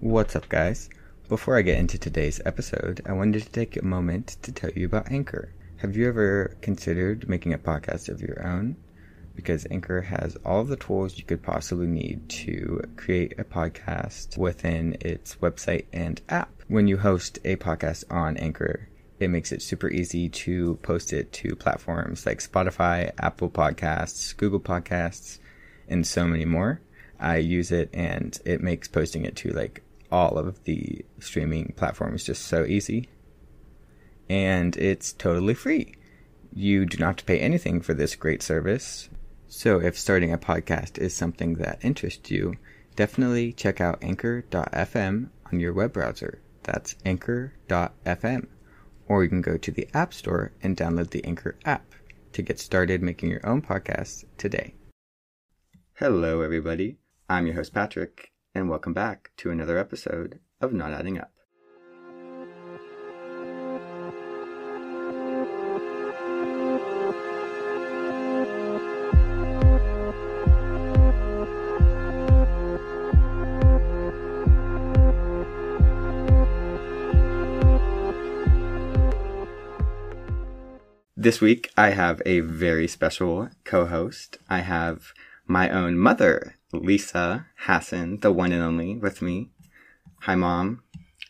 What's up, guys? Before I get into today's episode, I wanted to take a moment to tell you about Anchor. Have you ever considered making a podcast of your own? Because Anchor has all the tools you could possibly need to create a podcast within its website and app. When you host a podcast on Anchor, it makes it super easy to post it to platforms like Spotify, Apple Podcasts, Google Podcasts, and so many more. I use it and it makes posting it to like all of the streaming platforms just so easy. And it's totally free. You do not have to pay anything for this great service. So if starting a podcast is something that interests you, definitely check out anchor.fm on your web browser. That's anchor.fm. Or you can go to the App Store and download the Anchor app to get started making your own podcast today. Hello, everybody. I'm your host, Patrick, and welcome back to another episode of Not Adding Up. This week, I have a very special co host. I have my own mother, Lisa Hassan, the one and only, with me. Hi, Mom.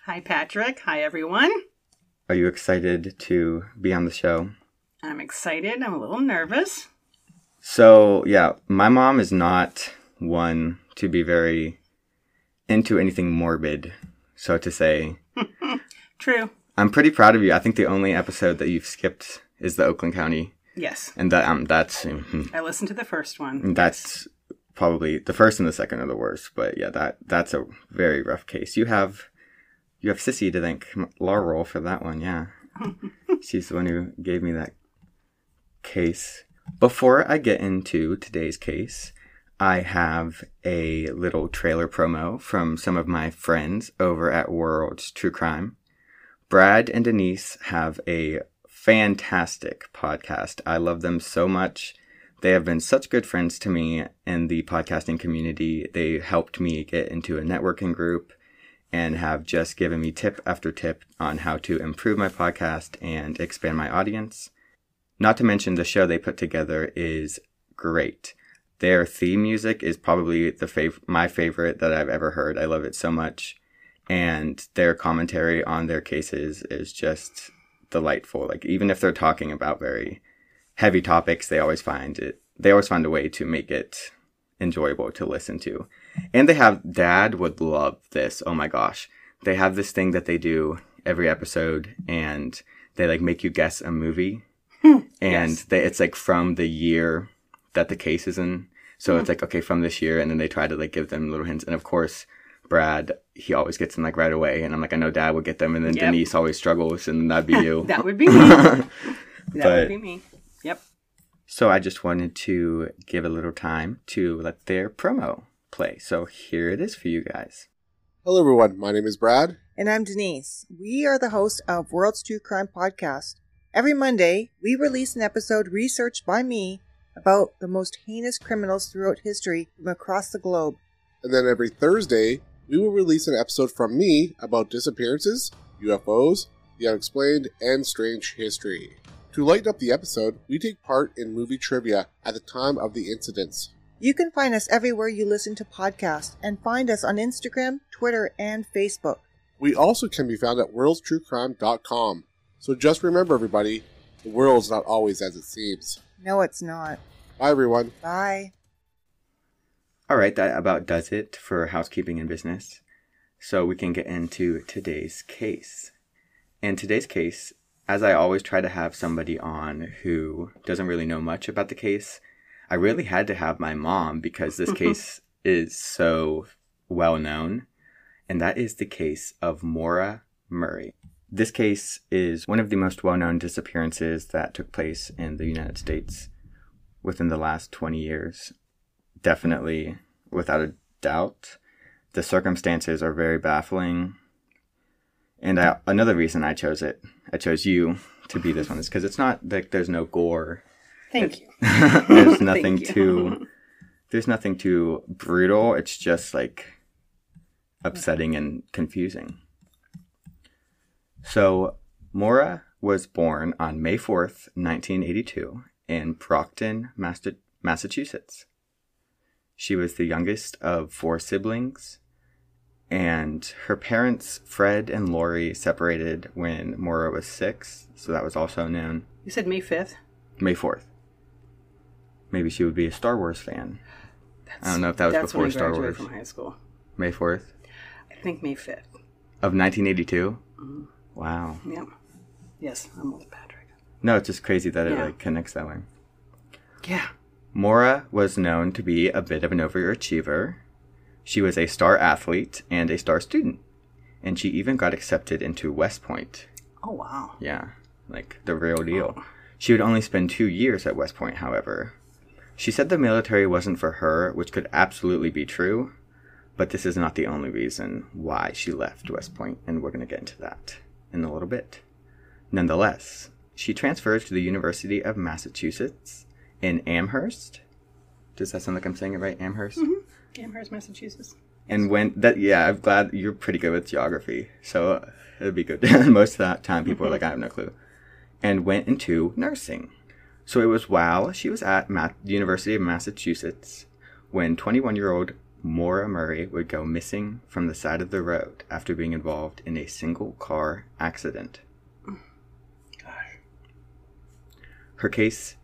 Hi, Patrick. Hi, everyone. Are you excited to be on the show? I'm excited. I'm a little nervous. So, yeah, my mom is not one to be very into anything morbid, so to say. True. I'm pretty proud of you. I think the only episode that you've skipped is the Oakland County, Yes. and that um that's I listened to the first one. that's probably the first and the second are the worst. But yeah, that that's a very rough case. You have you have Sissy to thank Laurel for that one. Yeah, she's the one who gave me that case. Before I get into today's case, I have a little trailer promo from some of my friends over at World's True Crime. Brad and Denise have a fantastic podcast. I love them so much. They have been such good friends to me in the podcasting community. They helped me get into a networking group and have just given me tip after tip on how to improve my podcast and expand my audience. Not to mention the show they put together is great. Their theme music is probably the fav- my favorite that I've ever heard. I love it so much. And their commentary on their cases is just delightful. Like even if they're talking about very heavy topics, they always find it they always find a way to make it enjoyable to listen to. And they have dad would love this. Oh my gosh. They have this thing that they do every episode and they like make you guess a movie. Hmm. and Yes. they, it's like from the year that the case is in. So it's hmm. like, okay, from this year. And then they try to like give them little hints. And of course, Brad, he always gets them like right away. And I'm like, I know dad would get them. And then Yep. Denise always struggles. And that'd be you. That would be me. that But- would be me. Yep. So I just wanted to give a little time to let their promo play. So here it is for you guys. Hello, everyone. My name is Brad. And I'm Denise. We are the host of World's True Crime Podcast. Every Monday, we release an episode researched by me about the most heinous criminals throughout history from across the globe. And then every Thursday, we will release an episode from me about disappearances, UFOs, the unexplained, and strange history. To lighten up the episode, we take part in movie trivia at the time of the incidents. You can find us everywhere you listen to podcasts and find us on Instagram, Twitter, and Facebook. We also can be found at worldstruecrime.com. So just remember, everybody, the world's not always as it seems. No, it's not. Bye, everyone. Bye. All right, that about does it for housekeeping and business. So we can get into today's case. In today's case, as I always try to have somebody on who doesn't really know much about the case, I really had to have my mom because this case is so well known. And that is the case of Maura Murray. This case is one of the most well known disappearances that took place in the United States within the last 20 years definitely, without a doubt. The circumstances are very baffling. And I, another reason I chose it, I chose you to be this one, is because it's not like there's no gore. Thank you. there's nothing Thank you. too, there's nothing too brutal. It's just like upsetting and confusing. So, Maura was born on May 4th, 1982, in Brockton, Massa- Massachusetts. She was the youngest of four siblings, and her parents, Fred and Lori, separated when Maura was six, so that was also known. You said May 5th? May 4th. Maybe she would be a Star Wars fan. That's, I don't know if that was that's before when I Star graduated Wars. from high school. May 4th I think May 5th. of 1982. Mm-hmm. Wow. Yep. Yes, I'm with Patrick. No, it's just crazy that it Yeah. like connects that way. Yeah. Maura was known to be a bit of an overachiever. She was a star athlete and a star student, and she even got accepted into West Point. Oh, wow. Yeah, like the real deal. She would only spend two years at West Point, however. She said the military wasn't for her, which could absolutely be true, but this is not the only reason why she left West Point, and we're going to get into that in a little bit. Nonetheless, she transferred to the University of Massachusetts in Amherst. Does that sound like I'm saying it right? Amherst? Mm-hmm. Amherst, Massachusetts. And when that, yeah, I'm glad you're pretty good with geography, so it'd be good. Most of that time, people are like, mm-hmm. I have no clue. And went into nursing. So it was while she was at Ma- the University of Massachusetts when 21 year old Maura Murray would go missing from the side of the road after being involved in a single car accident. Gosh. Her case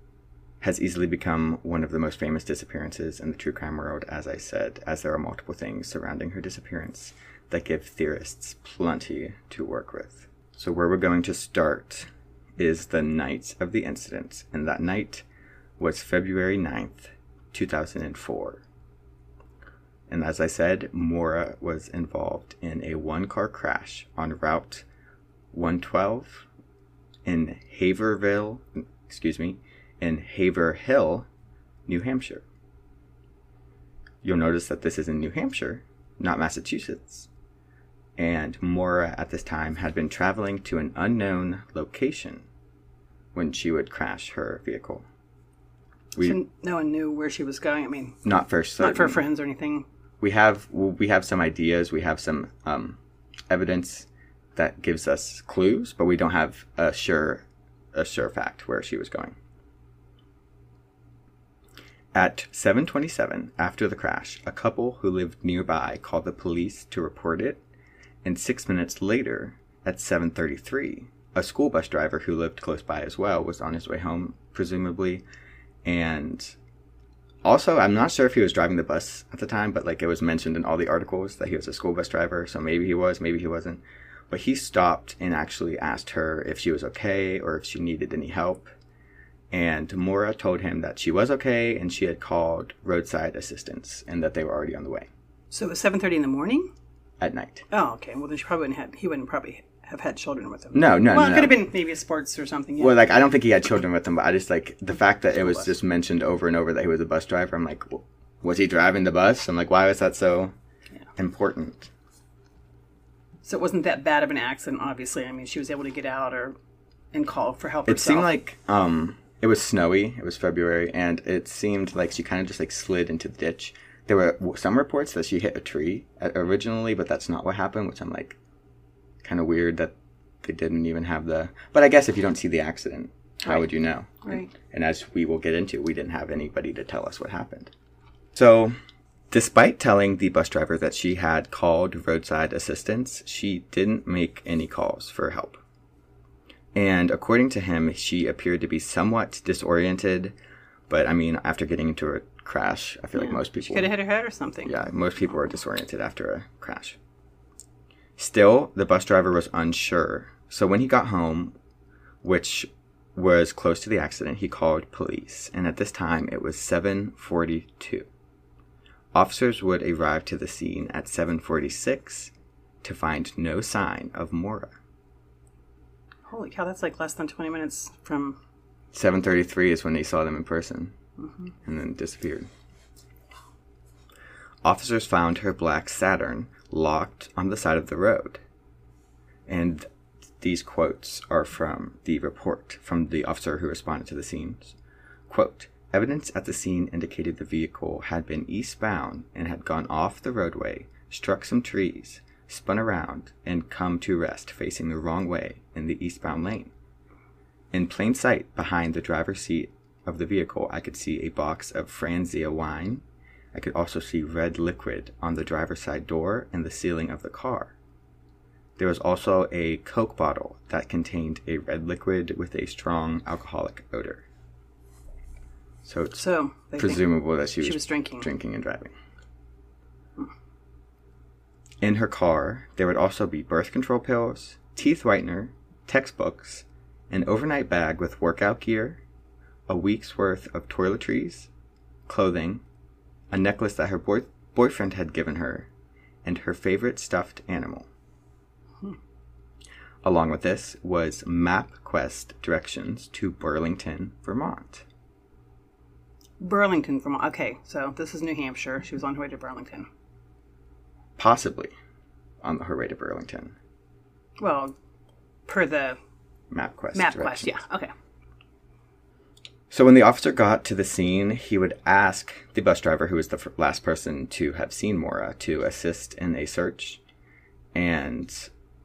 has easily become one of the most famous disappearances in the true crime world, as I said, as there are multiple things surrounding her disappearance that give theorists plenty to work with. So, where we're going to start is the night of the incident, and that night was February 9th, 2004. And as I said, Maura was involved in a one car crash on Route 112 in Haverville, excuse me, in Haverhill, New Hampshire. You'll notice that this is in New Hampshire, not Massachusetts. And Maura at this time had been traveling to an unknown location when she would crash her vehicle. We So no one knew where she was going. I mean, not first not for friends or anything. we have we have some ideas we have some um, evidence that gives us clues but we don't have a sure a sure fact where she was going at 7:27 after the crash a couple who lived nearby called the police to report it and 6 minutes later at 7:33 a school bus driver who lived close by as well was on his way home presumably and also, I'm not sure if he was driving the bus at the time, but like it was mentioned in all the articles that he was a school bus driver, so maybe he was, maybe he wasn't. But he stopped and actually asked her if she was okay or if she needed any help. And Maura told him that she was okay and she had called roadside assistance and that they were already on the way So it was 7.30 in the morning? at night. Oh, okay. Well, then she probably wouldn't have, he wouldn't probably have had children with him. No, no, Well, no. it could have been maybe a sports or something. Yeah. Well, like I don't think he had children with him, but I just like the fact that it was just mentioned over and over that he was a bus driver. I'm like, w- was he driving the bus? I'm like, why was that so Yeah. important? so it wasn't that bad of an accident, obviously. I mean, she was able to get out or and call for help It herself. seemed like um it was snowy. It was February, and it seemed like she kind of just like slid into the ditch. There were some reports that she hit a tree uh, originally, but that's not what happened. Which I'm like, kind of weird that they didn't even have the. But I guess if you don't see the accident, how Right. would you know? Right. And as we will get into, we didn't have anybody to tell us what happened. So, despite telling the bus driver that she had called roadside assistance, she didn't make any calls for help. And according to him, she appeared to be somewhat disoriented. But I mean, after getting into a crash, I feel like most She people. could have hit her head or something. Yeah, most people are disoriented after a crash. Still, the bus driver was unsure. So when he got home, which was close to the accident, he called police, and at this time it was 7:42. Officers would arrive to the scene at 7:46 to find no sign of Maura. Holy cow, that's like less than 20 minutes from. 7:33 is when they saw them in person, mm-hmm. and then disappeared. Officers found her black Saturn locked on the side of the road, and these quotes are from the report from the officer who responded to the scenes. Quote: Evidence at the scene indicated the vehicle had been eastbound and had gone off the roadway, struck some trees, spun around, and come to rest facing the wrong way in the eastbound lane. In plain sight behind the driver's seat of the vehicle, I could see a box of Franzia wine. I could also see red liquid on the driver's side door and the ceiling of the car. There was also a Coke bottle that contained a red liquid with a strong alcoholic odor. So it's So presumable that she was, she was drinking. drinking and driving. In her car, there would also be birth control pills, teeth whitener, textbooks, an overnight bag with workout gear, a week's worth of toiletries, clothing, a necklace that her boy- boyfriend had given her, and her favorite stuffed animal. Hmm. Along with this was MapQuest directions to Burlington, Vermont. Burlington, Vermont. Okay, so this is New Hampshire. She was on her way to Burlington. Possibly on her way to Burlington. Well, per the map directions. quest, yeah. Okay. So when the officer got to the scene, he would ask the bus driver, who was the f- last person to have seen Maura, to assist in a search. And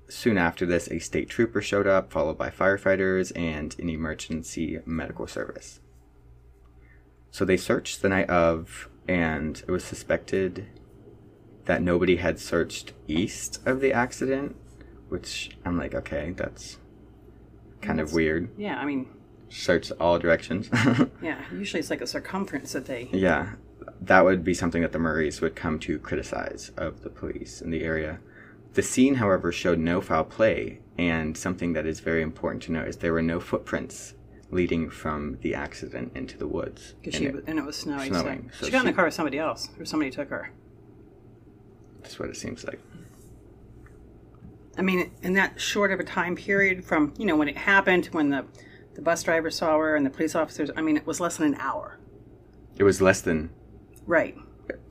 soon after this, a state trooper showed up, followed by firefighters and an emergency medical service. So they searched the night of, and it was suspected that nobody had searched east of the accident, which I'm like, okay, that's kind of weird. Yeah, I mean, Search all directions. yeah. Usually it's like a circumference that they. Yeah, that would be something that the Murrays would come to criticize of the police in the area. The scene, however, showed no foul play, and something that is very important to note is there were no footprints leading from the accident into the woods. And she, it- and it was snowing. snowing, So so she got in she- the car with somebody else, or somebody took her. That's what it seems like. I mean, in that short of a time period from you know when it happened, when the the bus driver saw her and the police officers. I mean, it was less than an hour. It was less than Right.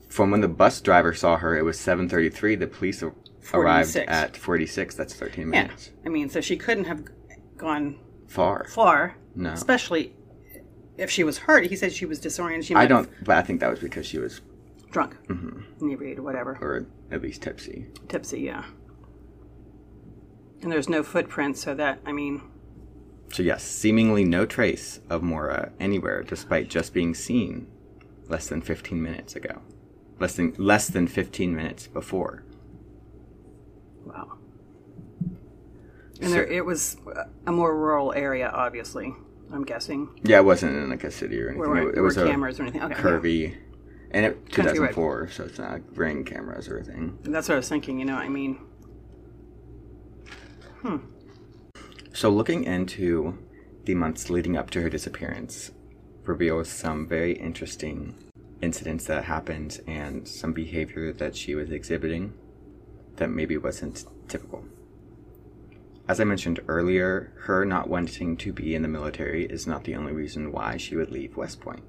from when the bus driver saw her. It was seven thirty-three. The police a- arrived at forty-six. That's thirteen minutes. Yeah. I mean, so she couldn't have gone Far. far, No, especially if she was hurt. He said she was disoriented. She I don't. But I think that was because she was, have drunk, mhm, inebriated, whatever, or at least tipsy. tipsy. Yeah. And there's no footprints, so that I mean, So yes, seemingly no trace of Maura anywhere, despite just being seen less than 15 minutes ago, less than less than 15 minutes before. wow. And there, it was a more rural area, obviously. I'm guessing Yeah, it wasn't in like a city or anything. where, it, it was cameras or anything. Okay, yeah. And it Country road. 2004, so it's not like ring cameras or anything. That's what I was thinking. You know, I mean, hmm. So looking into the months leading up to her disappearance reveals some very interesting incidents that happened and some behavior that she was exhibiting that maybe wasn't typical. As I mentioned earlier, her not wanting to be in the military is not the only reason why she would leave West Point.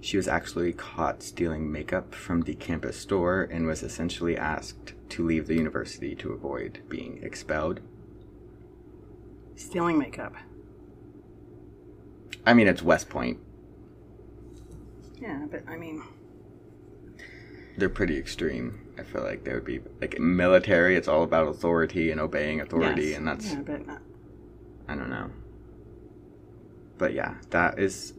She was actually caught stealing makeup from the campus store and was essentially asked to leave the university to avoid being expelled. stealing makeup. I mean, it's West Point. Yeah, but I mean, They're pretty extreme. I feel like they would be like military. It's all about authority and obeying authority, yes. and that's yeah, but uh, I don't know. But yeah, that is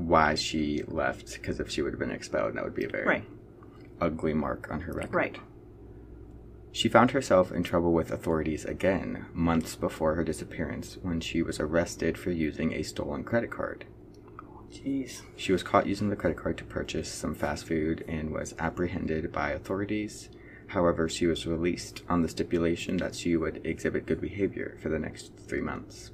why she left. Because if she would have been expelled, that would be a very right, ugly mark on her record. right. She found herself in trouble with authorities again months before her disappearance when she was arrested for using a stolen credit card. Jeez. She was caught using the credit card to purchase some fast food and was apprehended by authorities. However, she was released on the stipulation that she would exhibit good behavior for the next three months.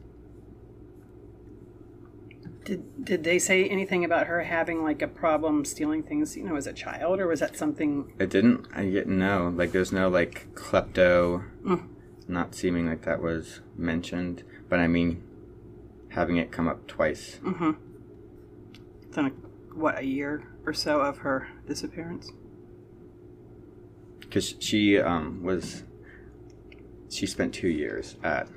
Did did they say anything about her having like a problem stealing things? You know, as a child, or was that something? It didn't, I didn't know. Like, there's no, like, klepto, Mm. not seeming like that was mentioned. But I mean, having it come up twice. Mm-hmm. Then, what a year or so of her disappearance. Because she um, was, she spent two years at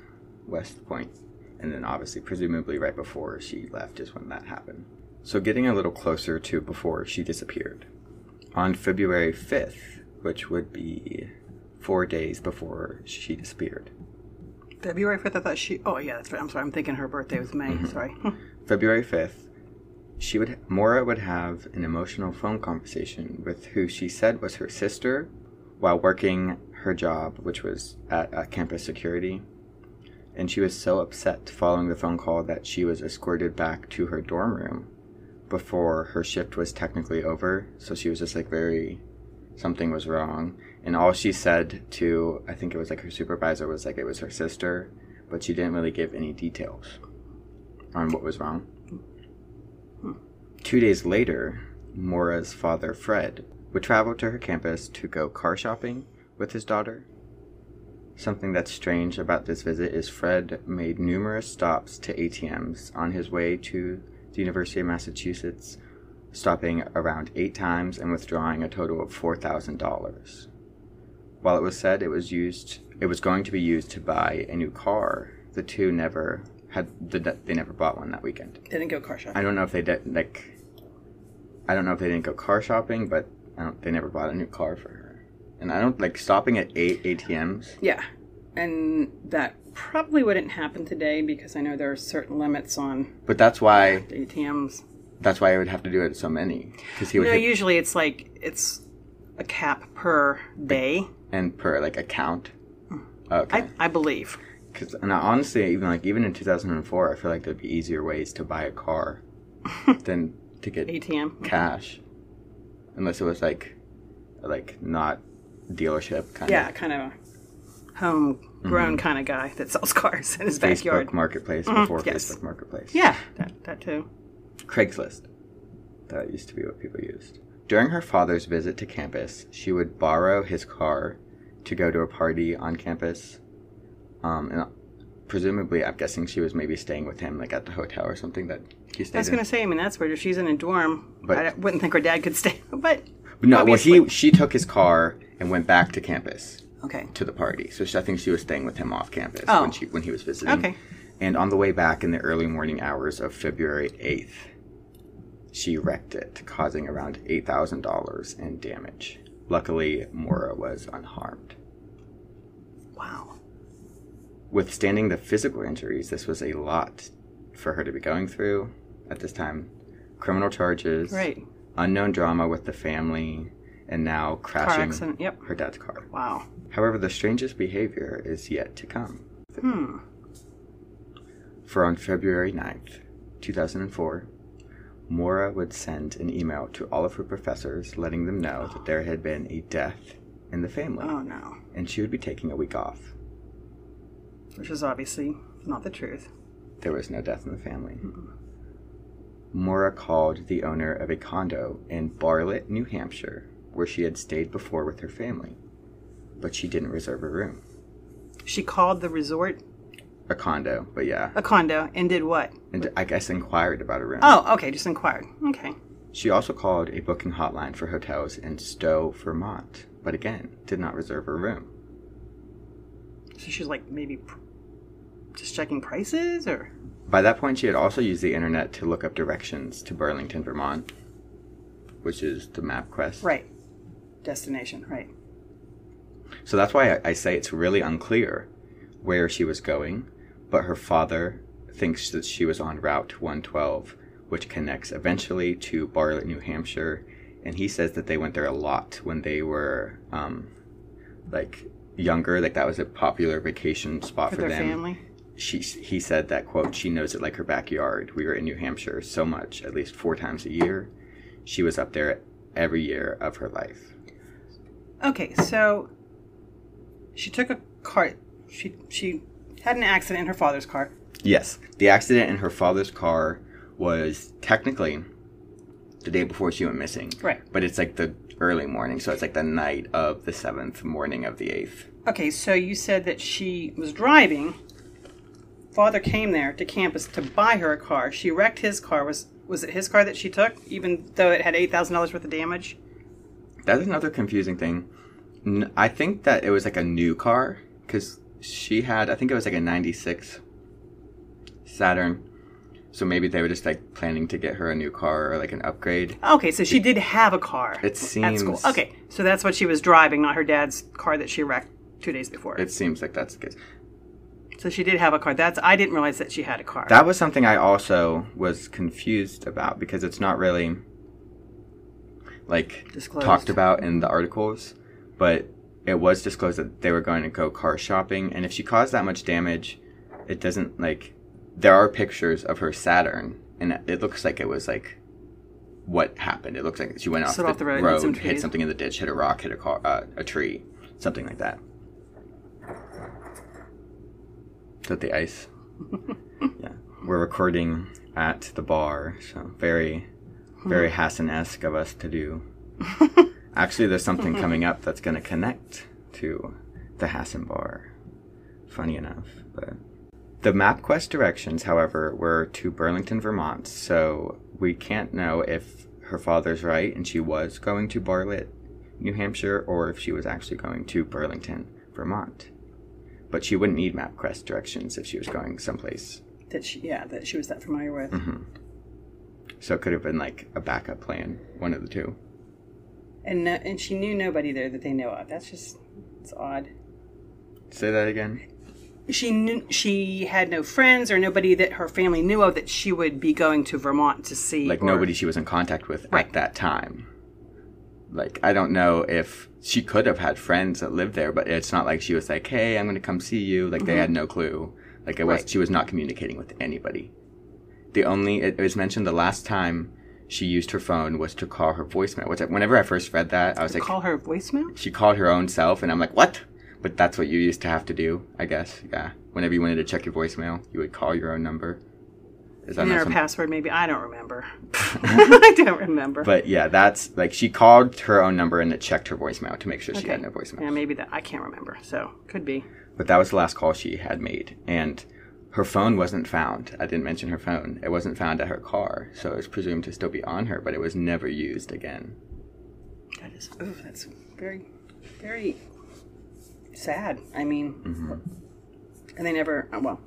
West Point, and then obviously, presumably, right before she left is when that happened. So, getting a little closer to before she disappeared. on February 5th, which would be four days before she disappeared. February 5th, I thought she. Oh, yeah, that's right. I'm sorry. I'm thinking her birthday was May. Mm-hmm. Sorry. February 5th, she would Maura would have an emotional phone conversation with who she said was her sister while working her job, which was at, at campus security. And she was so upset following the phone call that she was escorted back to her dorm room before her shift was technically over. So she was just like very something was wrong. And all she said to I think it was like her supervisor was like it was her sister, but she didn't really give any details on what was wrong. Two days later, Maura's father, Fred, would travel to her campus to go car shopping with his daughter. Something that's strange about this visit is Fred made numerous stops to ATMs on his way to the University of Massachusetts, stopping around eight times and withdrawing a total of $4,000. While it was said it was used, it was going to be used to buy a new car, the two never had, the, they never bought one that weekend. Didn't go car shopping. I don't know if they did like. I don't know if they didn't go car shopping, but I don't, they never bought a new car for her. And I don't like stopping at eight ATMs. Yeah. And that probably wouldn't happen today because I know there are certain limits on But that's why ATMs. that's why I would have to do it so many because he would No, hit, usually it's like it's a cap per day. and per like account. Mm. Okay. I, I believe. Because and I honestly, even like even in two thousand and four, I feel like there'd be easier ways to buy a car than to get ATM. cash, unless it was like like not dealership kind Yeah, of kind of a homegrown kind of guy that sells cars in his Facebook backyard. Marketplace before yes. Facebook Marketplace. Yeah, that, that too. Craigslist. That used to be what people used. During her father's visit to campus, she would borrow his car to go to a party on campus. Um, and presumably, I'm guessing she was maybe staying with him, like at the hotel or something that he stayed I was in. going to say, I mean, that's weird. If she's in a dorm, But- I wouldn't think her dad could stay. But no, well, he she took his car and went back to campus okay, to the party. So she, I think she was staying with him off campus Oh. when she when he was visiting. Okay. And on the way back in the early morning hours of February 8th, she wrecked it, causing around $8,000 in damage. Luckily, Maura was unharmed. wow. Withstanding the physical injuries, this was a lot for her to be going through at this time. Criminal charges, Right, unknown drama with the family, and now crashing. Yep. her dad's car. Wow. However, the strangest behavior is yet to come. Hmm. For on February 9th, 2004, Maura would send an email to all of her professors letting them know that there had been a death in the family Oh no. and she would be taking a week off. Which is obviously not the truth. There was no death in the family. Maura called the owner of a condo in Bartlett, New Hampshire, where she had stayed before with her family, but she didn't reserve a room. She called the resort A condo, but yeah. a condo and did what? And I guess inquired about a room. Oh, okay, just inquired. Okay. She also called a booking hotline for hotels in Stowe, Vermont, but again, did not reserve a room. So she's like maybe pr- just checking prices or By that point, she had also used the internet to look up directions to Burlington, Vermont, which is the MapQuest. right destination, right? So that's why I, I say it's really unclear where she was going, but her father thinks that she was on Route 112, which connects eventually to Bartlett, New Hampshire, and he says that they went there a lot when they were um, like younger. Like that was a popular vacation spot For, for, their them. family. She he said that quote she knows it like her backyard. We were in New Hampshire so much, at least four times a year. She was up there every year of her life. Okay, so she took a car. She she had an accident in her father's car. Yes, the accident in her father's car was technically the day before she went missing. Right. But it's like the early morning, so it's like the night of the seventh, morning of the eighth. Okay, so you said that she was driving. Father came there to campus to buy her a car. She wrecked his car. Was was it his car that she took, even though it had eight thousand dollars worth of damage? That's another confusing thing. I think that it was like a new car because she had, I think it was like a '96 Saturn, So maybe they were just like planning to get her a new car or like an upgrade. Okay, so she did have a car It at school. seems- Okay, so that's what she was driving, not her dad's car that she wrecked two days before. It seems like that's the case. so she did have a car. That's I didn't realize that she had a car. That was something I also was confused about because it's not really like Disclosed. talked about in the articles, but it was disclosed that they were going to go car shopping and if she caused that much damage, it doesn't like there are pictures of her Saturn and it looks like it was like what happened. It looks like she went off, the, off the road, road, hit some hit something in the ditch, hit a rock, hit a car, uh, a tree, something like that. Is that the ice? yeah, we're recording at the bar, so very, very Hassan-esque of us to do. Actually, there's something coming up that's going to connect to the Hassan bar. Funny enough, but the MapQuest directions, however, were to Burlington, Vermont, so we can't know if her father's right and she was going to Bartlett, New Hampshire, or if she was actually going to Burlington, Vermont. But she wouldn't need MapQuest directions if she was going someplace. that she, yeah, that she was that familiar with. Mm-hmm. So it could have been like a backup plan, one of the two. And no, and she knew nobody there that they know of. That's just it's odd. Say that again. She knew she had no friends or nobody that her family knew of that she would be going to Vermont to see. Like or- nobody she was in contact with Right. at that time. Like I don't know if she could have had friends that lived there, but it's not like she was like, "Hey, I'm going to come see you." Like they mm-hmm. had no clue. Like it was Right. she was not communicating with anybody. The only it was mentioned the last time she used her phone was to call her voicemail. Which I- whenever I first read that, I was like, call her voicemail. she called her own self, and I'm like, what? But that's what you used to have to do, I guess. Yeah. Whenever you wanted to check your voicemail, you would call your own number. Is that her some- password, maybe I don't remember. I don't remember. But yeah, that's like she called her own number and it checked her voicemail to make sure she Okay. had no voicemail. yeah, maybe that I can't remember. So could be. But that was the last call she had made, and her phone wasn't found. I didn't mention her phone. It wasn't found at her car, so it was presumed to still be on her, but it was never used again. That is. Oh, that's very, very sad. I mean, Mm-hmm. and they never. oh, Well,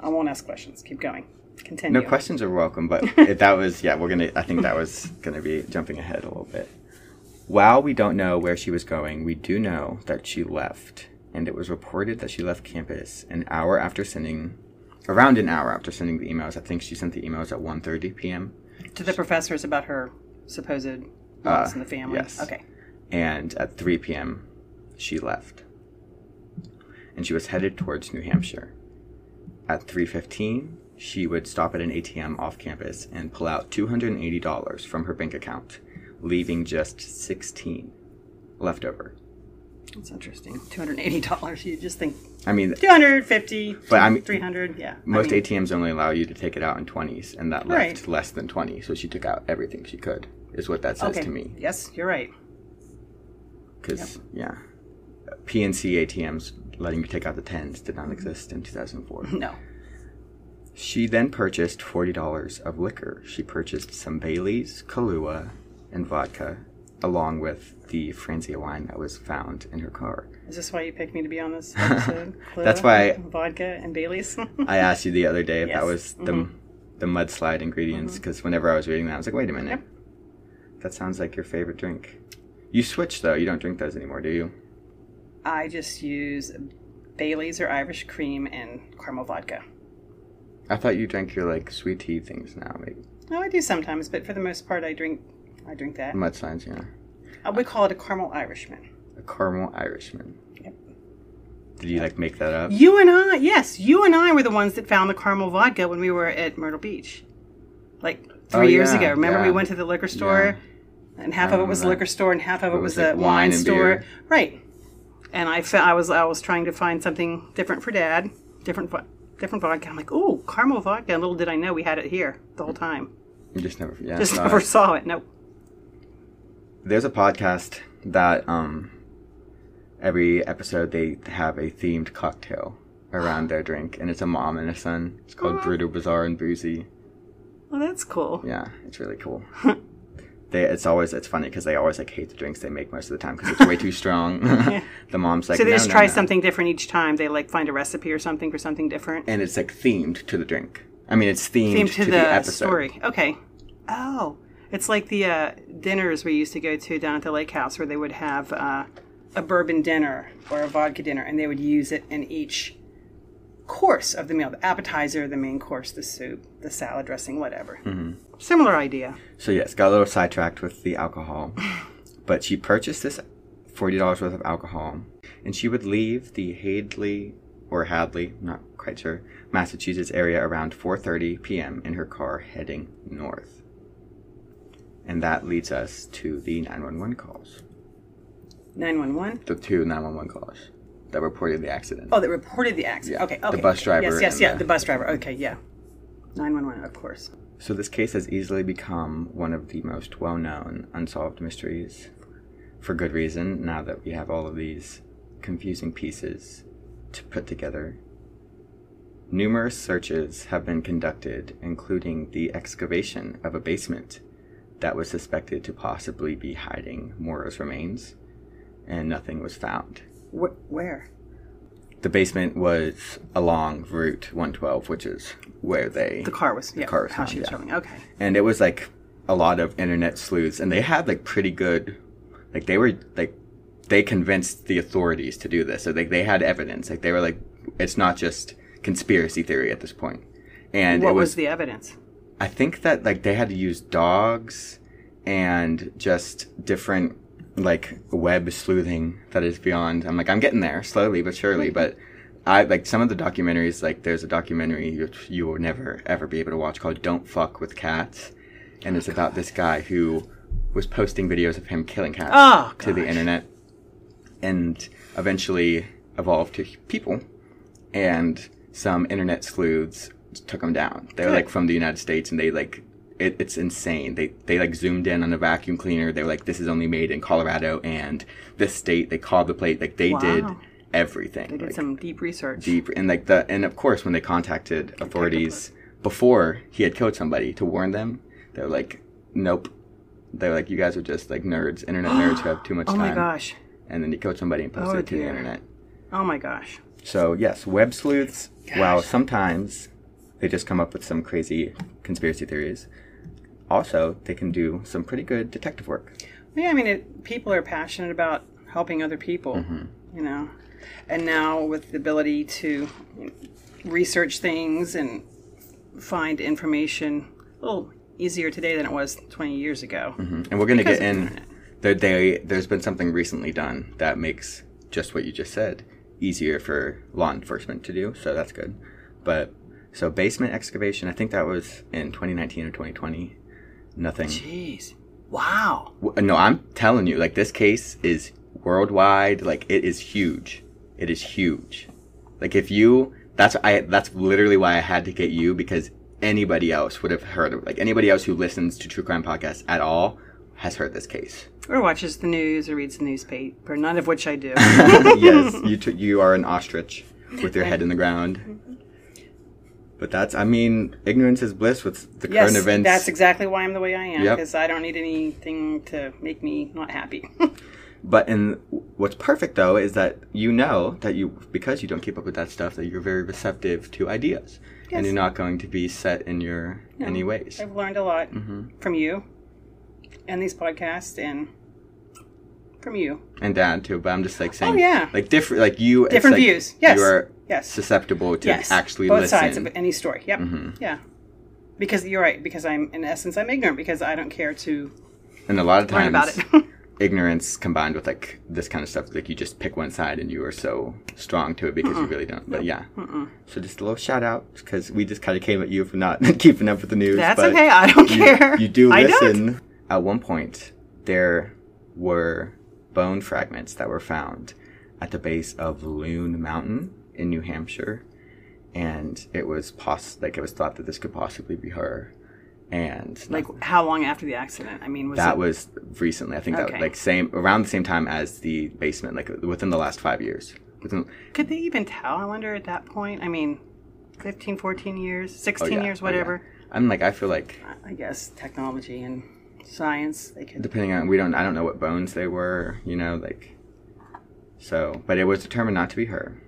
I won't ask questions. Keep going. Continue. No questions are welcome, but if that was yeah, we're gonna. I think that was gonna be jumping ahead a little bit. While we don't know where she was going, we do know that she left, and it was reported that she left campus an hour after sending, around an hour after sending the emails. I think she sent the emails at 1.30 p.m. To the professors about her supposed loss Uh, in the family. yes. Okay. and at 3 p.m. she left. And she was headed towards New Hampshire. At 3:15, she would stop at an ATM off campus and pull out $280 from her bank account, leaving just 16 left over. That's interesting. Two hundred eighty dollars. You just think I mean, two hundred fifty. But I mean- three hundred. Yeah. I most mean, ATMs only allow you to take it out in 20s, and that left Right. less than 20, so she took out everything she could. Is what that says Okay. to me. Yes, you're right. Because yeah, PNC ATMs letting you take out the tens did not exist in 2004. No. She then purchased $40 of liquor. She purchased some Bailey's, Kahlua, and vodka, along with the Franzia wine that was found in her car. Is this why you picked me to be on this episode? That's why- vodka and Bailey's. I asked you the other day if Yes. that was the, mm-hmm. the mudslide ingredients, mm-hmm. because whenever I was reading that, I was like, wait a minute. Yep. That sounds like your favorite drink. You switch though. You don't drink those anymore, do you? I just use Bailey's or Irish cream and caramel vodka. I thought you drank your, like, sweet tea things now, maybe. No, I do sometimes, but for the most part, I drink. I drink that. Mudslides, yeah. Uh, we call it a caramel Irishman. A caramel Irishman. Yep. Did you, like, make that up? You and I, yes, you and I were the ones that found the caramel vodka when we were at Myrtle Beach, like three Oh, years yeah, ago. Remember, yeah. we went to the liquor store, and half of it was liquor store, and half of it, It was, was, like, wine, wine store. beer. Right. And I, fa- I was, I was trying to find something different for Dad, different, vo- different vodka. I'm like, oh, caramel vodka. And little did I know we had it here the whole time. You just never, yeah. Just never saw it. Nope. There's a podcast that um every episode they have a themed cocktail around their drink and it's a mom and a son. It's called Aw. Brutal Bizarre and Boozy. Well, that's cool. Yeah, it's really cool. they it's always it's funny because they always like hate the drinks they make most of the time because it's way too strong. the mom's like So they "No, just no, try no." something different each time. They like find a recipe or something for something different. and it's like themed to the drink. I mean, it's themed, theme to, to, the, the, episode. story. Okay. Oh, it's like the uh, dinners we used to go to down at the lake house, where they would have uh, a bourbon dinner or a vodka dinner, and they would use it in each course of the meal: the appetizer, the main course, the soup, the salad dressing, whatever. Mm-hmm. Similar idea. So yes, got a little sidetracked with the alcohol, but she purchased this forty dollars worth of alcohol, and she would leave the Hadley or Hadley, not quite sure, Massachusetts area around 4:30 p.m. in her car heading north. And that leads us to the 911 calls. Nine one one. The two 911 calls that reported the accident. Oh, that reported the accident. Yeah, Okay, the okay. bus driver Yes, yes, yeah, the- the bus driver. Okay, yeah. Nine one one, of course. So this case has easily become one of the most well-known unsolved mysteries for good reason now that we have all of these confusing pieces to put together. Numerous searches have been conducted, including the excavation of a basement that was suspected to possibly be hiding Maura's remains, and nothing was found. Wh- where? The basement was along Route 112, which is where they The car was. Yeah, car was how found, she was yeah. traveling. Okay. and it was like a lot of internet sleuths and they had like pretty good like they were like they convinced the authorities to do this so like they had evidence like they were like it's not just conspiracy theory at this point. and what was, was, the evidence? I think that like they had to use dogs and just different like web sleuthing that is beyond i'm like i'm getting there slowly but surely mm-hmm. but I like some of the documentaries. Like there's a documentary which you will never ever be able to watch called "Don't Fuck with Cats," and it's oh, about this guy who was posting videos of him killing cats Oh, to the internet, and eventually evolved to people. And some internet sleuths took them down. They're Good. like from the United States, and they like it, it's insane. They they like zoomed in on a vacuum cleaner. They're like, "This is only made in Colorado and this state." They called the plate. Like they did everything. They did like, some deep research. deep and like the and of course when they contacted authorities before he had killed somebody to warn them they're like nope They're like you guys are just like nerds internet nerds who have too much Oh time Oh my gosh. and then he killed somebody and posted Oh, it to the internet Oh my gosh. so yes web sleuths Gosh. sometimes they just come up with some crazy conspiracy theories also they can do some pretty good detective work Yeah, I mean, it, people are passionate about helping other people, Mm-hmm. you know. And now with the ability to research things and find information a little easier today than it was 20 years ago. and we're going to get the in there they there's been something recently done that makes just what you just said easier for law enforcement to do so that's good but so basement excavation i think that was in 2019 or 2020 nothing Jeez. Wow. Uh, no i'm telling you like this case is worldwide like it is huge it is huge like if you that's i that's literally why i had to get you because anybody else would have heard of like anybody else who listens to true crime podcasts at all has heard this case Or watches the news or reads the newspaper, none of which I do. yes, you t- you are an ostrich with your head in the ground. But that's, I mean, ignorance is bliss with the yes, current events. that's exactly why I'm the way I am, Yep. because I don't need anything to make me not happy. but in what's perfect though is that you know that you because you don't keep up with that stuff that you're very receptive to ideas, Yes. and you're not going to be set in your No. any ways. I've learned a lot Mm-hmm. from you and these podcasts and from you. And dad too, but I'm just like saying, Oh, yeah. like different, like you, Different like views. Yes. you are Yes. susceptible to yes. actually Both listen. sides of any story. Yep. Mhm. Yeah. Because you're right. Because I'm in essence I'm ignorant because I don't care to And a lot of times, about it. ignorance combined with like this kind of stuff like you just pick one side and you are so strong to it because you really don't but yeah so just a little shout out because we just kind of came at you for not keeping up with the news That's but okay. I don't you, care. you do listen at one point there were bone fragments that were found at the base of loon mountain in new hampshire and it was poss- like it was thought that this could possibly be her and Like how long after the accident? I mean, was that it, was recently. I think that like same around the same time as the basement, like within the last five years. Within, could they even tell? I wonder at that point. I mean, 15, 14 years, 16 oh, yeah, years, oh, yeah. whatever. I'm like I feel like I- I guess technology and science they could. depending on we don't I don't know what bones they were, you know, like so. But it was determined not to be her,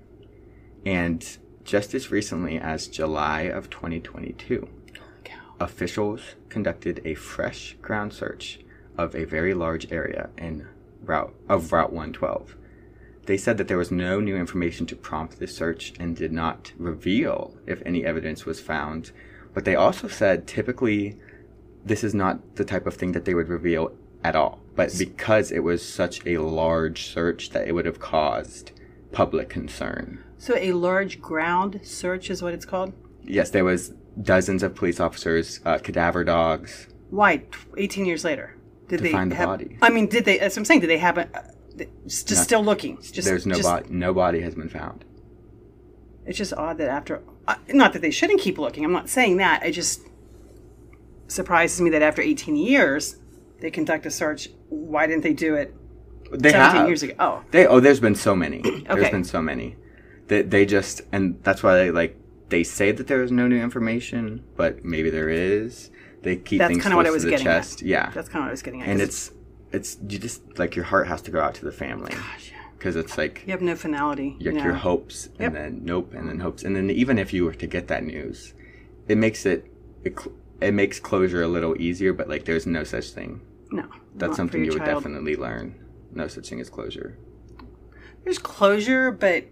and just as recently as July of 2022, officials conducted a fresh ground search of a very large area in route of Route 112. They said that there was no new information to prompt this search and did not reveal if any evidence was found. But they also said typically this is not the type of thing that they would reveal at all. But because it was such a large search that it would have caused public concern. So a large ground search is what it's called. Yes, there was dozens of police officers, uh, cadaver dogs. Why? Eighteen years later, did they find the have, body. I mean, did they? What I'm saying. Did they have a? Uh, just No. still looking. Just, There's no just, body. No body has been found. It's just odd that after, uh, not that they shouldn't keep looking. I'm not saying that. It just surprises me that after 18 years, they conduct a search. Why didn't they do it They 17 have. years ago? Oh, They oh, there's been so many. There's been so many. They they just and that's why they like they say that there is no new information, but maybe there is. They keep That's things kinda what I close was to the getting at. chest. Yeah, that's kind of what I was getting at. And it's it's you just like your heart has to go out to the family because it's like you have no finality. you know. your hopes and Yep. then nope and then hopes and then even if you were to get that news, it makes it it, cl- it makes closure a little easier. But like there's no such thing. No, That's something you your would definitely learn. No such thing as closure. There's closure, but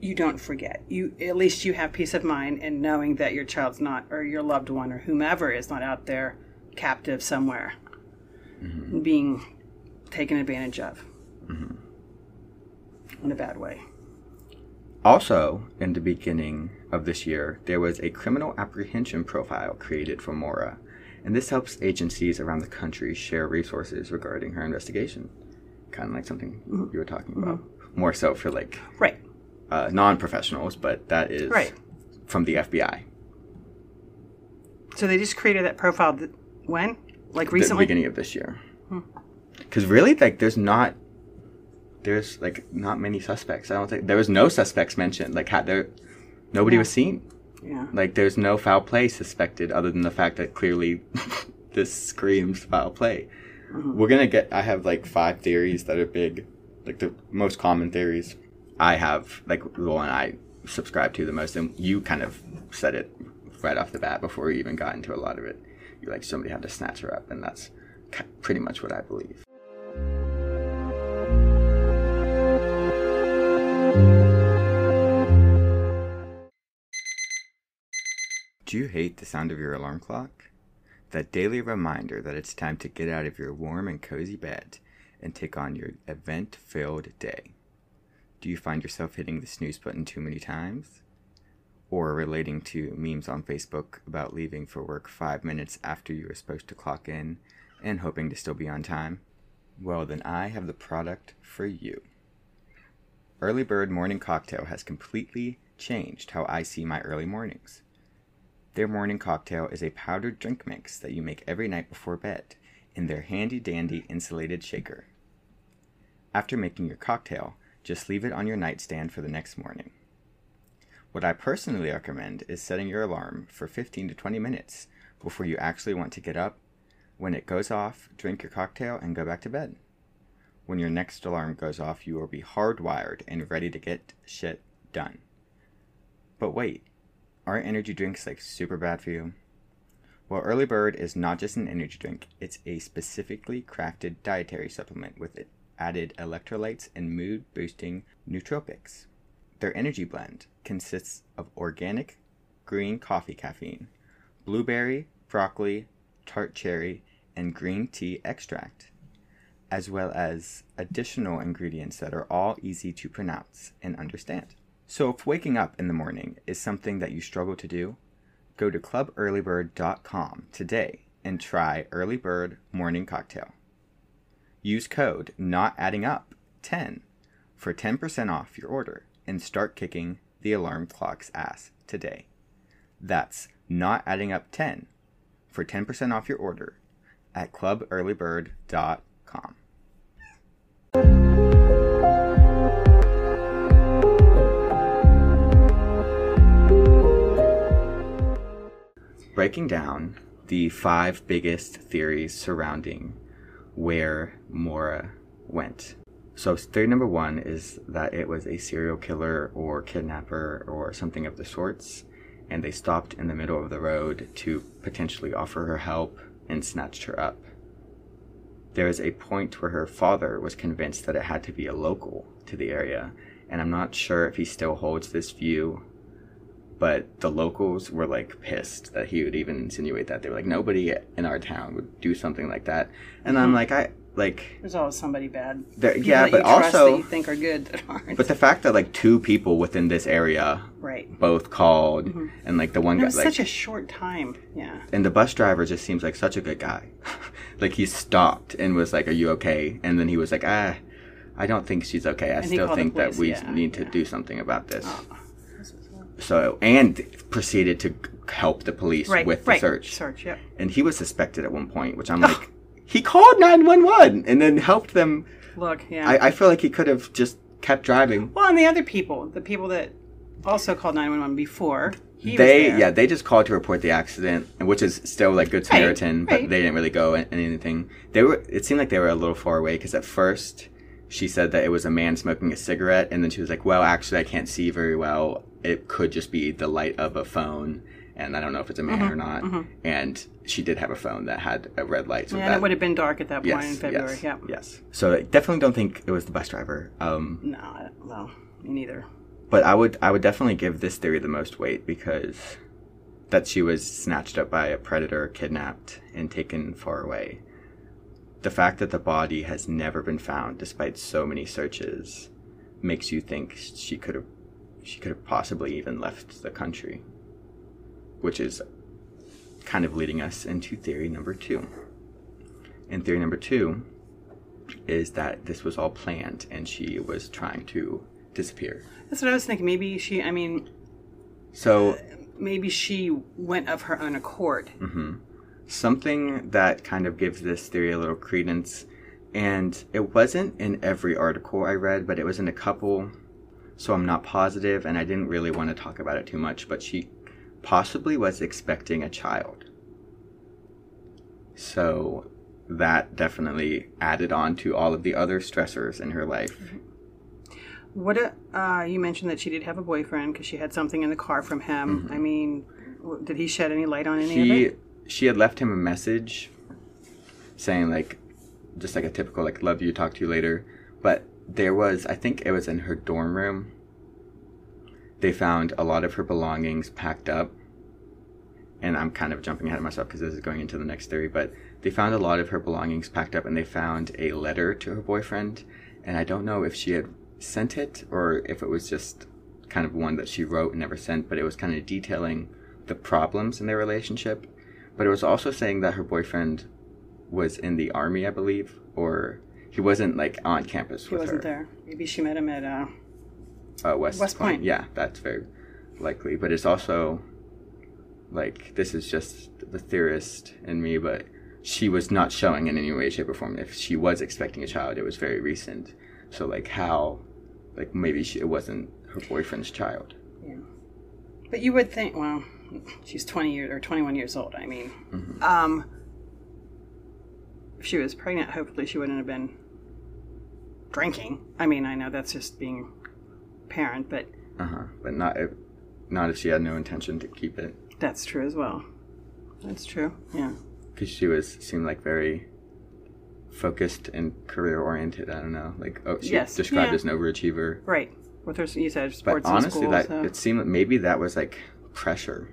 you don't forget. You at least you have peace of mind in knowing that your child's not, or your loved one, or whomever is not out there captive somewhere, Mm-hmm. being taken advantage of Mm-hmm. in a bad way. Also, in the beginning of this year, there was a criminal apprehension profile created for Maura, and this helps agencies around the country share resources regarding her investigation. Kind of like something mm-hmm. you were talking mm-hmm. about. More so for like Right. uh, non professionals, but that is Right. from the FBI. So they just created that profile. Th- when? Like The recently? beginning of this year. Hmm. Because really, like, there's not. There's like not many suspects. I don't think there was no suspects mentioned. Like, had there, nobody Yeah. was seen. Yeah. Like, there's no foul play suspected other than the fact that clearly this screams foul play. Mm-hmm. We're gonna get. I have like five theories that are big, like the most common theories. I have like the one I subscribe to the most, and you kind of said it right off the bat before we even got into a lot of it. You're like somebody had to snatch her up, and that's pretty much what I believe. Do you hate the sound of your alarm clock? That daily reminder that it's time to get out of your warm and cozy bed and take on your event filled day. Do you find yourself hitting the snooze button too many times? Or relating to memes on Facebook about leaving for work five minutes after you were supposed to clock in and hoping to still be on time? Well, then I have the product for you. Early Bird Morning Cocktail has completely changed how I see my early mornings. Their morning cocktail is a powdered drink mix that you make every night before bed in their handy dandy insulated shaker. After making your cocktail, just leave it on your nightstand for the next morning. What I personally recommend is setting your alarm for 15 to 20 minutes before you actually want to get up. When it goes off, drink your cocktail and go back to bed. When your next alarm goes off, you will be hardwired and ready to get shit done. But wait, aren't energy drinks like super bad for you? Well, Early Bird is not just an energy drink, it's a specifically crafted dietary supplement with added electrolytes and mood boosting nootropics. Their energy blend consists of organic green coffee caffeine, blueberry, broccoli, tart cherry, and green tea extract, as well as additional ingredients that are all easy to pronounce and understand. So, if waking up in the morning is something that you struggle to do, go to clubearlybird.com today and try Early Bird Morning Cocktail. Use code not adding up 10 for 10% off your order and start kicking the alarm clock's ass today. That's not adding up 10 for 10% off your order at clubearlybird.com. Breaking down the five biggest theories surrounding where Maura went. So theory number one is that it was a serial killer or kidnapper or something of the sorts, and they stopped in the middle of the road to potentially offer her help and snatched her up. There is a point where her father was convinced that it had to be a local to the area, and I'm not sure if he still holds this view, but the locals were like pissed that he would even insinuate that. They were like, nobody in our town would do something like that. And I'm like, I like There's always somebody bad. There- yeah, that but you trust also- that you think are good that aren't. But the fact that like two people within this area right. both called, and like the one guy, like, such a short time. Yeah. and the bus driver just seems like such a good guy. like he stopped and was like, "Are you okay?" And then he was like, "Ah, I don't think she's okay. I And still called the think that we yeah, need to yeah. do something about this." Oh. So and proceeded to help the police Right. with the right. search. Search. Yep. And he was suspected at one point, which I'm like, he called nine one one and then helped them. Look. Yeah. I, I feel like he could have just kept driving. well, and the other people, the people that also called 911 before, he they yeah they just called to report the accident which is still like good samaritan but right. they didn't really go in anything they were it seemed like they were a little far away because at first she said that it was a man smoking a cigarette and then she was like well actually i can't see very well it could just be the light of a phone and i don't know if it's a man Mm-hmm, or not and she did have a phone that had a red light so Yeah, that it would have been dark at that point yes in February. yes Yep. yes so i definitely don't think it was the bus driver um No, well, me neither. but I would I would definitely give this theory the most weight because that she was snatched up by a predator, kidnapped, and taken far away. The fact that the body has never been found despite so many searches makes you think she could have she could have possibly even left the country. Which is kind of leading us into theory number 2. And theory number 2 is that this was all planned and she was trying to disappear. That's what I was thinking. Maybe she. I mean, So uh, maybe she went of her own accord. Mm-hmm. something that kind of gives this theory a little credence, and it wasn't in every article I read, but it was in a couple. So I'm not positive, and I didn't really want to talk about it too much. But she possibly was expecting a child. So that definitely added on to all of the other stressors in her life. What a, uh, you mentioned that she did have a boyfriend because she had something in the car from him. I mean, did he shed any light on any of it? she had left him a message saying like just like a typical like love you talk to you later but there was i think it was in her dorm room. They found a lot of her belongings packed up. And i'm kind of jumping ahead of myself because this is going into the next theory but they found a lot of her belongings packed up and they found a letter to her boyfriend. And i don't know if she had sent it or if it was just kind of one that she wrote and never sent but it was kind of detailing the problems in their relationship. But it was also saying that her boyfriend was in the army, I believe, or he wasn't like on campus He wasn't her. there. Maybe she met him at. Uh, Uh, West, West Point. Point. Yeah, that's very likely. But it's also like this is just the theorist in me, but she was not showing in any way, shape, or form. If she was expecting a child, it was very recent. So like how, like maybe she, it wasn't her boyfriend's child. Yeah, but you would think, well, she's twenty years or twenty-one years old. I mean, Mm-hmm. um, if she was pregnant, hopefully she wouldn't have been drinking. I mean, I know that's just being parent, but Uh huh. But not if, not if she had no intention to keep it. that's true as well. That's true. Yeah. because she was seemed like very focused and career oriented. I don't know, like oh, she Yes, described yeah. as an overachiever. Right. With her, you said But sports in honestly, school. that so. it seemed like maybe that was like pressure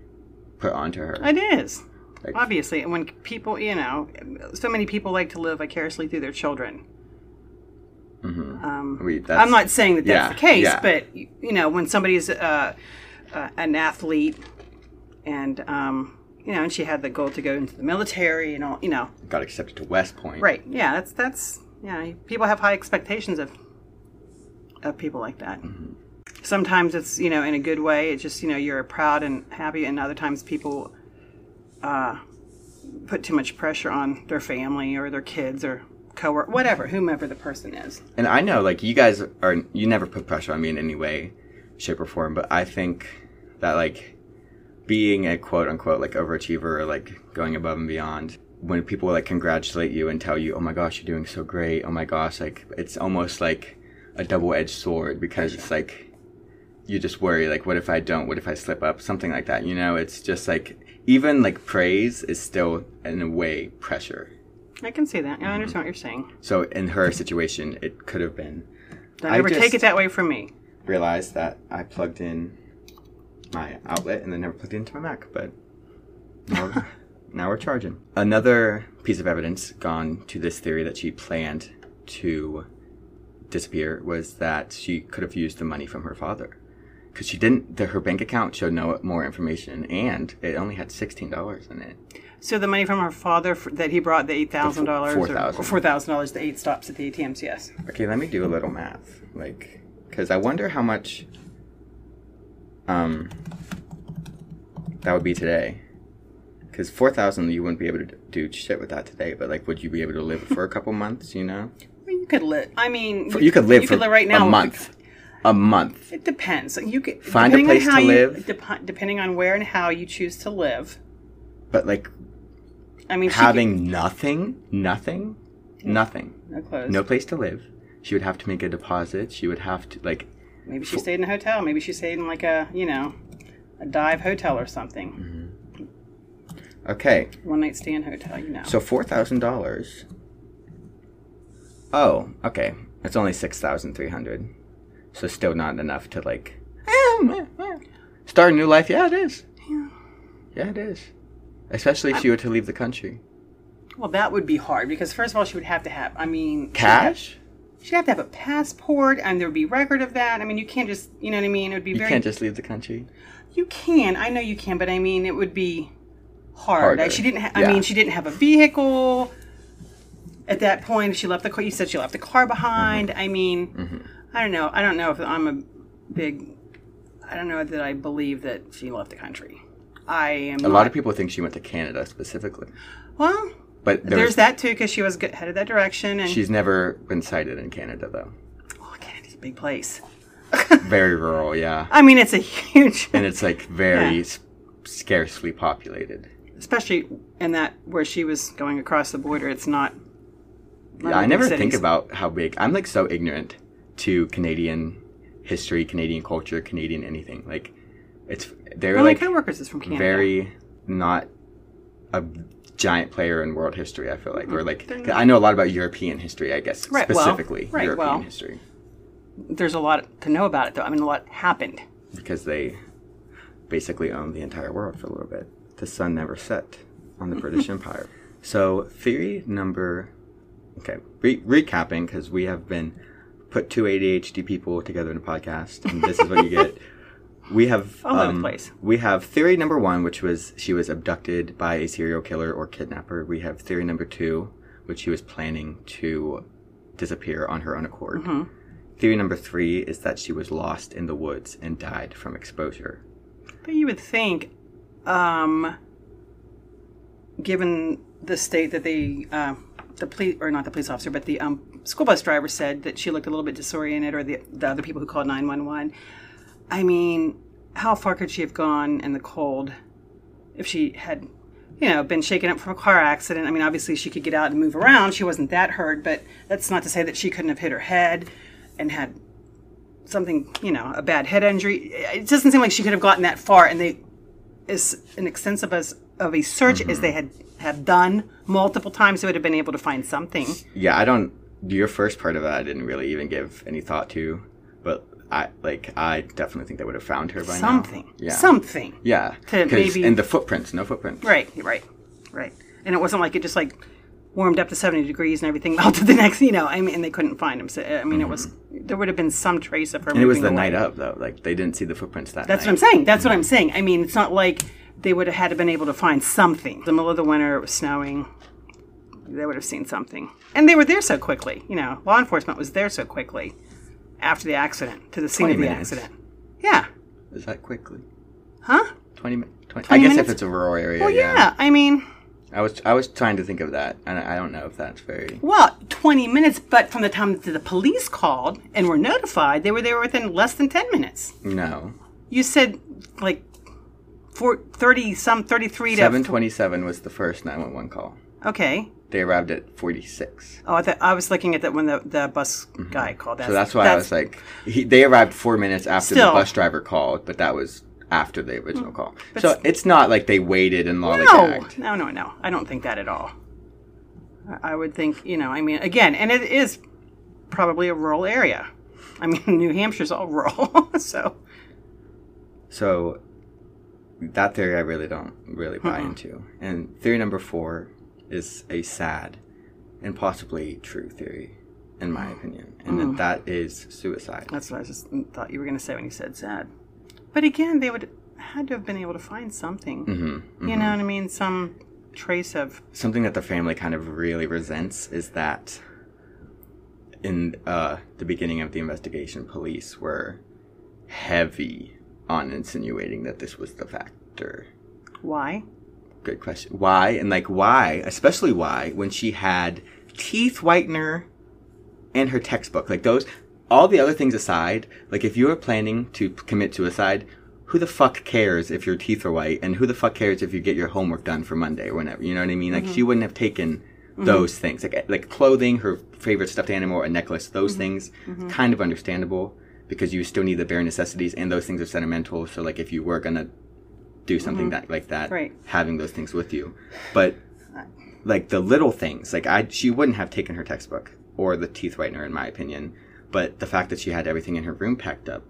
put onto her. It is. Like- Obviously, and when people, you know, so many people like to live vicariously through their children. Mhm. Um, We- that's- I'm not saying that that's yeah, the case, yeah. but you you know, when somebody's uh, uh, an athlete, and um, you know, and she had the goal to go into the military, and all, you know, got accepted to West Point. right? Yeah, that's that's yeah. People have high expectations of of people like that. Mm-hmm. Sometimes it's you know in a good way. It's just you know you're proud and happy, and other times people uh, put too much pressure on their family or their kids or coworker, whatever, whomever the person is. And I know, like, you guys are, you never put pressure on me in any way, shape, or form, but I think that, like, being a quote unquote, like, overachiever or, like, going above and beyond, when people like congratulate you and tell you, "Oh my gosh, you're doing so great." Oh my gosh, like it's almost like a double-edged sword because it's like you just worry like what if I don't? What if I slip up? Something like that. You know, it's just like even like praise is still in a way pressure. I can see that. I understand what you're saying. So in her situation, it could have been Don't I ever take it that way from me. realized that I plugged in my outlet and then never plugged it into my Mac, but now, now we're charging. Another piece of evidence gone to this theory that she planned to disappear was that she could have used the money from her father. Because she didn't, the, her bank account showed no more information and it only had $16 in it. So the money from her father f- that he brought the eight thousand dollars or $4,000. four thousand dollars, the eight stops at the ATMs. Yes. Okay, let me do a little math. Like, because I wonder how much um that would be today. Because four thousand, you wouldn't be able to do shit with that today. But like, would you be able to live for a couple months? You know, you could live. I mean, For- you could live you for could live right now a month. A month. It depends. You could Find a place on how to you, live. dep- depending on where and how you choose to live. But like I mean, having nothing, nothing, nothing, no clothes. no place to live. She would have to make a deposit. She would have to like. Maybe she stayed in a hotel. Maybe she stayed in like a you know a dive hotel or something. Mm-hmm. Okay, One night stand hotel. You know. So four thousand dollars. Oh, okay. It's only six thousand three hundred. So still not enough to like eh, eh, eh. start a new life. Yeah, it is. Yeah. Yeah, it is. Especially if she were to leave the country. well, that would be hard because first of all, she would have to have. I mean, Cash? She'd have to have a passport, and there would be record of that. I mean, you can't just, you know what I mean? It would be You very. can't just leave the country. You can. I know you can, but I mean, it would be hard. Harder. Like, she didn't. Ha- I mean, she didn't have a vehicle. At that point, she left the car. You said she left the car behind. Mm-hmm. I mean, I don't know. I don't know if I'm a big. I don't know that I believe that she left the country. I am. A lot of people think she went to Canada specifically, Well, but there's there's, that too because she was headed that direction, and she's never been sighted in Canada though. oh, Canada's a big place. Very rural, yeah, I mean, it's a huge. and it's like very Yeah. s- scarcely populated. especially in that where she was going across the border. It's not. not Yeah, I never cities. think about how big. I'm like so ignorant to Canadian history, Canadian culture, Canadian anything. Like, it's they're One of my like coworkers is from Canada. very not a giant player in world history. I feel like, mm. or like They're not. I know a lot about European history. I guess Right, well, specifically right, European well. history There's a lot to know about it, though. I mean, a lot happened. because they basically owned the entire world for a little bit. The sun never set on the British Empire. So theory number, okay, re- recapping because we have been put two ADHD people together in a podcast, and this is what you get. We have All over the um, place. we have theory number one, which was she was abducted by a serial killer or kidnapper. We have theory number two, which she was planning to disappear on her own accord. Mm-hmm. Theory number three is that she was lost in the woods and died from exposure. But you would think, um, given the state that the uh, the police or not the police officer, but the um, school bus driver said that she looked a little bit disoriented, or the the other people who called nine one one. I mean, how far could she have gone in the cold if she had, you know, been shaken up from a car accident? I mean, obviously she could get out and move around. She wasn't that hurt, but that's not to say that she couldn't have hit her head and had something, you know, a bad head injury. It doesn't seem like she could have gotten that far, and they as an extensive as of a search as mm-hmm. they had have done multiple times, they would have been able to find something. Yeah, I don't. Your first part of that, I didn't really even give any thought to, I like. I definitely think they would have found her by Something. now. Yeah. Something. Yeah. To maybe- and the footprints, no footprints. Right, right, right. And it wasn't like it just like warmed up to 70 degrees and everything melted the next, you know, I mean, and they couldn't find him. So, I mean, it was, there would have been some trace of her Mm-hmm. And it was the away. night of though. Like they didn't see the footprints that That's night. what I'm saying. That's what I'm saying. I mean, it's not like they would have had to been able to find something. The middle of the winter, it was snowing. They would have seen something. And they were there so quickly. You know, law enforcement was there so quickly after the accident, to the scene of the minutes. accident. Yeah. Is that quickly? Huh? Twenty minutes. 20, 20 I guess minutes? if it's a rural area. Well, yeah. yeah. I mean, I was I was trying to think of that, and I don't know if that's very. well, 20 minutes, but from the time that the police called and were notified, they were there within less than 10 minutes. No. You said like four, 30, some 33 to. Seven twenty seven was the first nine one one call. Okay. They arrived at 46. Oh, I, thought I was looking at that when the, the bus guy called. That's, Mm-hmm. so that's why I was like, he, they arrived four minutes after Still. the bus driver called, but that was after the original call. But So it's not like they waited and no, lollygagged. no, no, no. I don't think that at all. I- would think, you know, I mean, again, and it is probably a rural area. I mean, New Hampshire's all rural, so So that theory I really don't really buy Uh-uh. into. And theory number four is a sad and possibly true theory, in my opinion, and Mm. that, that is suicide. that's what I just thought you were going to say when you said sad. But again, they would had to have been able to find something. hmm You know what I mean? Some trace of Something that the family kind of really resents is that in uh, the beginning of the investigation, police were heavy on insinuating that this was the factor. why. Good question. Why? And like why? Especially why when she had teeth whitener and her textbook. Like those all the other things aside, like if you were planning to commit suicide, who the fuck cares if your teeth are white and who the fuck cares if you get your homework done for Monday or whenever, you know what I mean? Like mm-hmm. she wouldn't have taken mm-hmm. those things. Like like clothing, her favorite stuffed animal, a necklace, those mm-hmm. things kind of understandable because you still need the bare necessities and those things are sentimental. So like if you were to do something mm-hmm. that like that Right. having those things with you. But like the little things like i she wouldn't have taken her textbook or the teeth whitener in my opinion but the fact that she had everything in her room packed up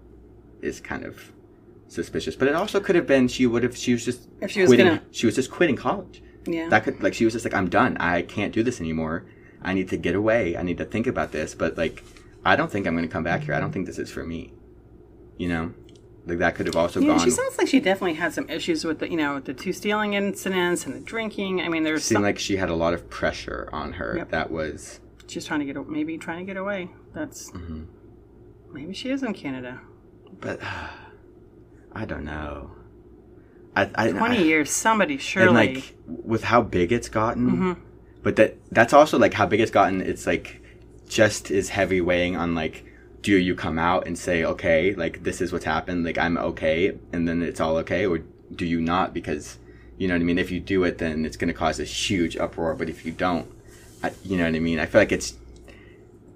is kind of suspicious. But it also could have been she would have she was just If she was quitting gonna- she was just quitting college. Yeah. that could like she was just like i'm done. I can't do this anymore. I need to get away. I need to think about this. But like i don't think i'm going to come back here. I don't think this is for me. You know like that could have also yeah, gone she sounds like she definitely had some issues with the, you know, the two stealing incidents and the drinking. I mean, there's seemed some, like she had a lot of pressure on her Yep. that was she's trying to get, maybe trying to get away. That's Mm-hmm. maybe she is in Canada. but i don't know i, I Twenty I, years, somebody surely. and like with how big it's gotten Mhm. but that that's also like how big it's gotten it's like just as heavy weighing on like do you come out and say okay like this is what's happened like i'm okay and then it's all okay or do you not because you know what i mean if you do it then it's going to cause a huge uproar but if you don't I, you know what i mean i feel like it's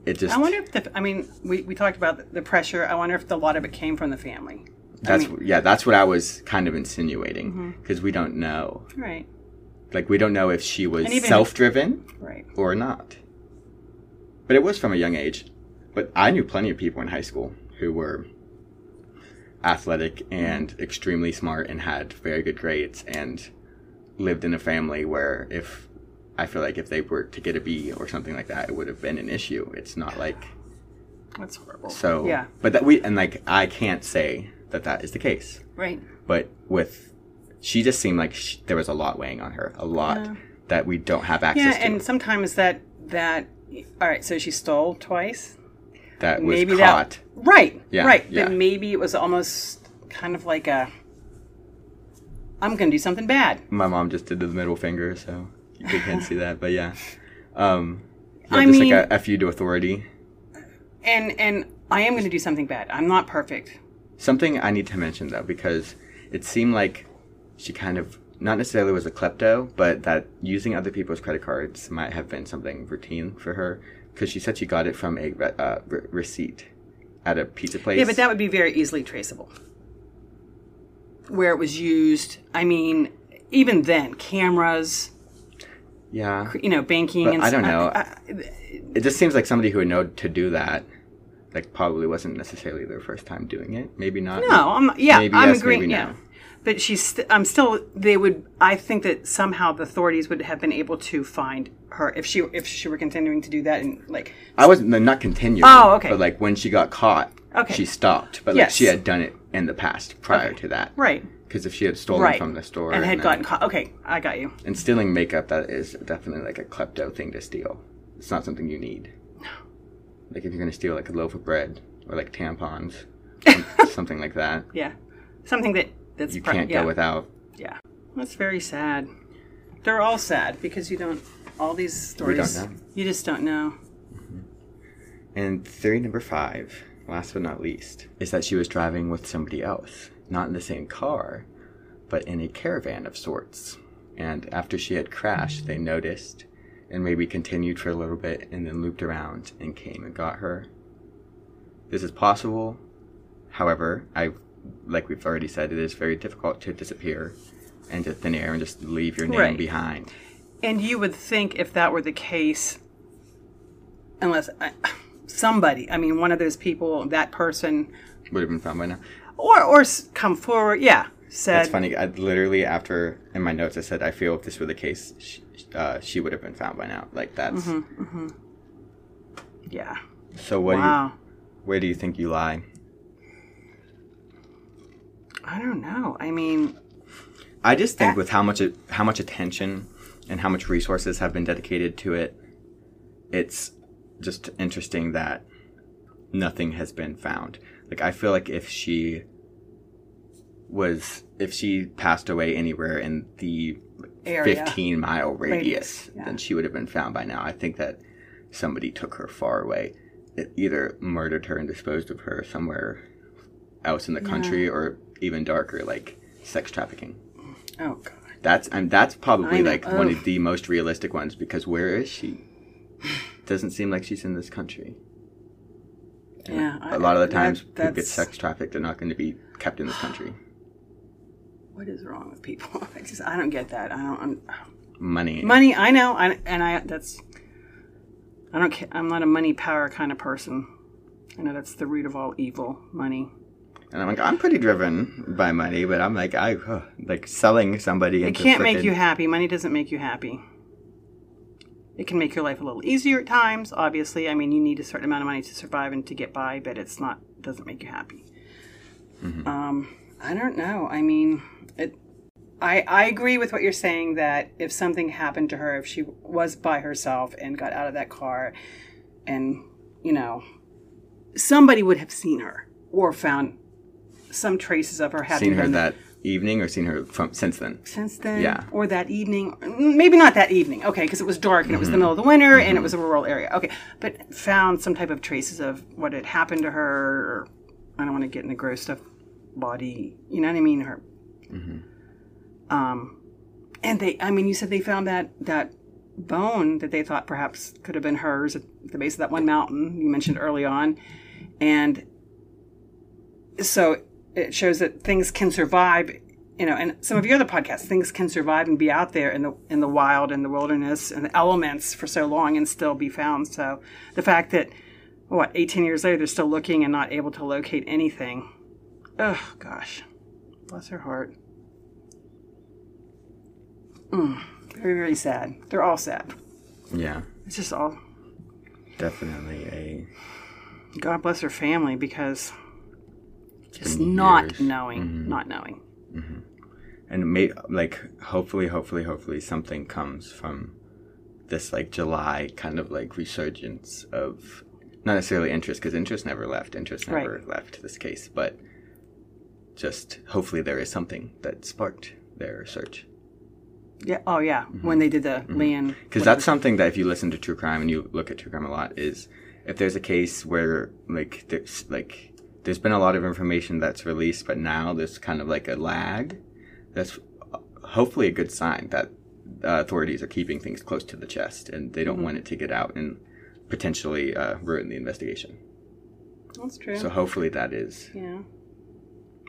it just I wonder if the, I mean, we, we talked about the- pressure. I wonder if a lot of it came from the family. That's I mean, yeah, that's what I was kind of insinuating mm-hmm. because we don't know. right, Like we don't know if she was self-driven right. or not. But it was from a young age. But I knew plenty of people in high school who were athletic and extremely smart and had very good grades and lived in a family where if I feel like if they were to get a B or something like that, it would have been an issue. It's not like That's horrible. so. Yeah. But that we and like I can't say that that is the case. Right. but with she just seemed like sh there was a lot weighing on her a lot Yeah. that we don't have access Yeah, to and sometimes that that. All right, so she stole twice. That was maybe caught. That right Yeah, right. Yeah. but maybe it was almost kind of like a i'm gonna do something bad. My mom just did the middle finger so you can't see that but yeah. Um yeah, I just mean- like a, a feud to authority. And and i am gonna do something bad. I'm not perfect. Something i need to mention though because it seemed like she kind of not necessarily was a klepto but that using other people's credit cards might have been something routine for her because she said she got it from a re- uh, re- receipt at a pizza place yeah but that would be very easily traceable where it was used i mean even then cameras yeah you know banking But and I don't know. I- it just seems like somebody who would know to do that like probably wasn't necessarily their first time doing it maybe not No, I'm yeah, Maybe I'm yes, agreeing. maybe yeah, no. but she's. St- I'm still. They would. I think that somehow the authorities would have been able to find her if she if she were continuing to do that and like. i wasn't not continuing Oh, okay. but like when she got caught Okay. she stopped but like Yes. she had done it in the past prior Okay. to that Right. because if she had stolen Right. from the store and had then- gotten caught. Okay, I got you. and stealing makeup that is definitely like a klepto thing to steal it's not something you need No. like if you're gonna steal like a loaf of bread or like tampons something like that Yeah, something that that's you pri- can't yeah. go without Yeah, that's very sad. They're all sad because you don't. All these We don't stories, know. you just don't know. Mm-hmm. And theory number five, last but not least, is that she was driving with somebody else, not in the same car, but in a caravan of sorts. And after she had crashed, they noticed and maybe continued for a little bit and then looped around and came and got her. This is possible. However, I like we've already said, it is very difficult to disappear into thin air and just leave your name Right. behind. And you would think if that were the case, unless uh, somebody, I mean, one of those people, that person, Would have been found by now. or or come forward, yeah, said, That's funny. I literally after in my notes I said I feel if this were the case, she, uh, she would have been found by now. Like that's yeah, so. What? Do wow. you, where do you think you lie? I don't know. I mean, I just think Ah. with how much how much attention and how much resources have been dedicated to it, it's just interesting that nothing has been found. Like I feel like if she was if she passed away anywhere in the Area. 15 mile radius, Radius, yeah. then she would have been found by now. I think that somebody took her far away. It either murdered her and disposed of her somewhere else in the country or even darker like sex trafficking. oh god, That's and that's probably I like one of the most realistic ones because where is she? Doesn't seem like she's in this country. yeah. A lot of the that- times people get sex trafficked they're not going to be kept in this country. What is wrong with people? I just I don't get that. I don't. I'm, Money. money, I know, I, and I that's. I don't. I'm not a money power kind of person. I know that's the root of all evil. Money. And I'm like, I'm pretty driven by money, but I'm like, I like selling somebody. It can't make you happy. Money doesn't make you happy. It can make your life a little easier at times. Obviously, I mean, you need a certain amount of money to survive and to get by, but it's not doesn't make you happy. Um, I don't know. I mean, it. I I agree with what you're saying that if something happened to her, if she was by herself and got out of that car, and you know, somebody would have seen her or found some traces of her having Seen her that evening or seen her from since then? since then Yeah. or that evening maybe not that evening okay because it was dark and it was the mm-hmm. middle of the winter and it mm-hmm. was a rural area okay but found some type of traces of what had happened to her or i don't want to get into gross stuff body you know what i mean her mm-hmm. um and they i mean you said they found that that bone that they thought perhaps could have been hers at the base of that one mountain you mentioned early on and so it shows that things can survive you know and some of your other podcasts things can survive and be out there in the in the wild in the wilderness and the elements for so long and still be found. So the fact that what 18 years later they're still looking and not able to locate anything. Oh gosh. Bless her heart. Mm, very very sad. They're all sad. Yeah, it's just all definitely a. god bless her family because just not years. knowing mm-hmm. not knowing mm-hmm. and may like hopefully hopefully hopefully something comes from this like july kind of like resurgence of not necessarily interest because interest never left interest Right. never left this case but just hopefully there is something that sparked their search Yeah. Oh, yeah. Mm-hmm. When they did the Leon. because that's something that if you listen to true crime and you look at true crime a lot is if there's a case where like there's like there's been a lot of information that's released but now there's kind of like a lag that's hopefully a good sign that uh, authorities are keeping things close to the chest and they don't want it to get out and potentially uh, ruin the investigation That's true. so hopefully that is yeah.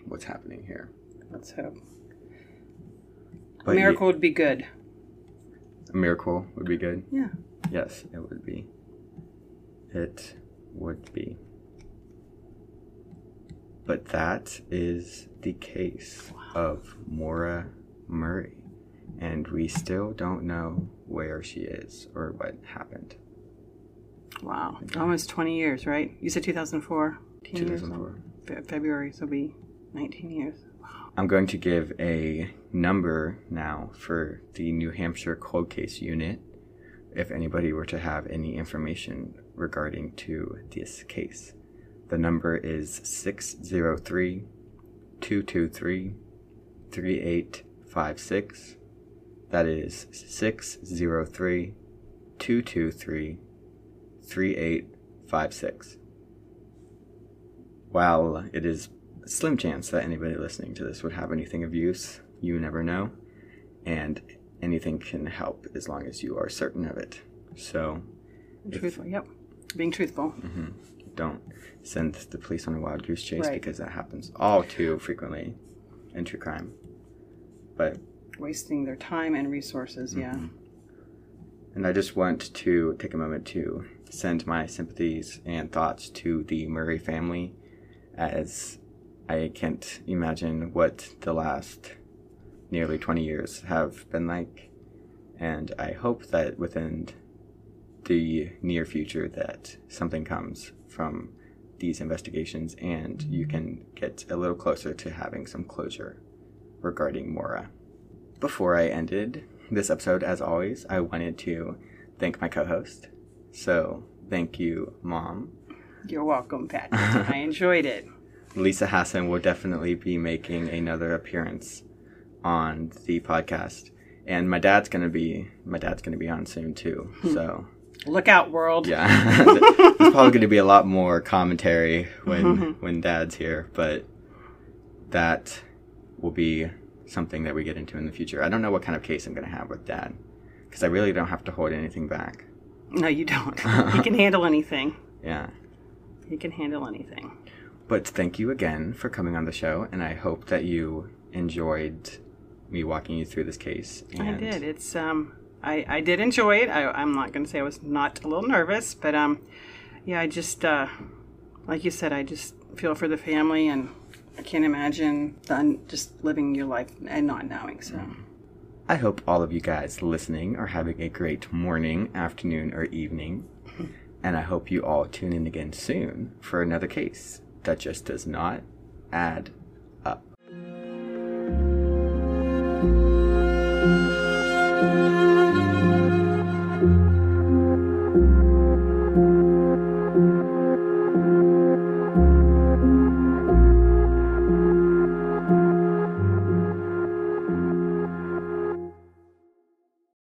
what's happening here Let's hope. but A miracle would be good. a miracle would be good Yeah. Yes, it would be. It would be. But that is the case of Maura Murray. And we still don't know where she is or what happened. Wow. Almost 20 years, right? You said 2004? 2004. Fe- February, so it'll be 19 years. Wow. I'm going to give a number now for the New Hampshire cold case unit if anybody were to have any information regarding to this case. The number is 603 223 3856. That is 603 223 3856. While it is a slim chance that anybody listening to this would have anything of use, you never know. And anything can help as long as you are certain of it. So Truthful. Yep. Being truthful. Mm-hmm. Don't send the police on a wild goose chase Right. because that happens all too frequently in true crime. But Wasting their time and resources. Yeah. Mm-hmm. And I just want to take a moment to send my sympathies and thoughts to the Murray family, as I can't imagine what the last nearly 20 years have been like. And I hope that within the near future that something comes from these investigations and you can get a little closer to having some closure regarding Maura. Before I ended this episode, as always, I wanted to thank my co host. So, thank you, Mom. You're welcome, Pat. I enjoyed it. Lisa Hassan will definitely be making another appearance on the podcast. And my dad's gonna be my dad's gonna be on soon too. So Look out, world. yeah, there's probably gonna be a lot more commentary when when dad's here, but that will be something that we get into in the future. I don't know what kind of case I'm gonna have with dad because I really don't have to hold anything back. No, you don't. he can handle anything. Yeah. He can handle anything. But thank you again for coming on the show, and I hope that you enjoyed me walking you through this case. I did. It's um, I I did enjoy it. I, I'm not going to say I was not a little nervous, but um, yeah, I just uh, like you said, I just feel for the family, and I can't imagine done just living your life and not knowing. So I hope all of you guys listening are having a great morning, afternoon, or evening. And I hope you all tune in again soon for another case that just does not add up.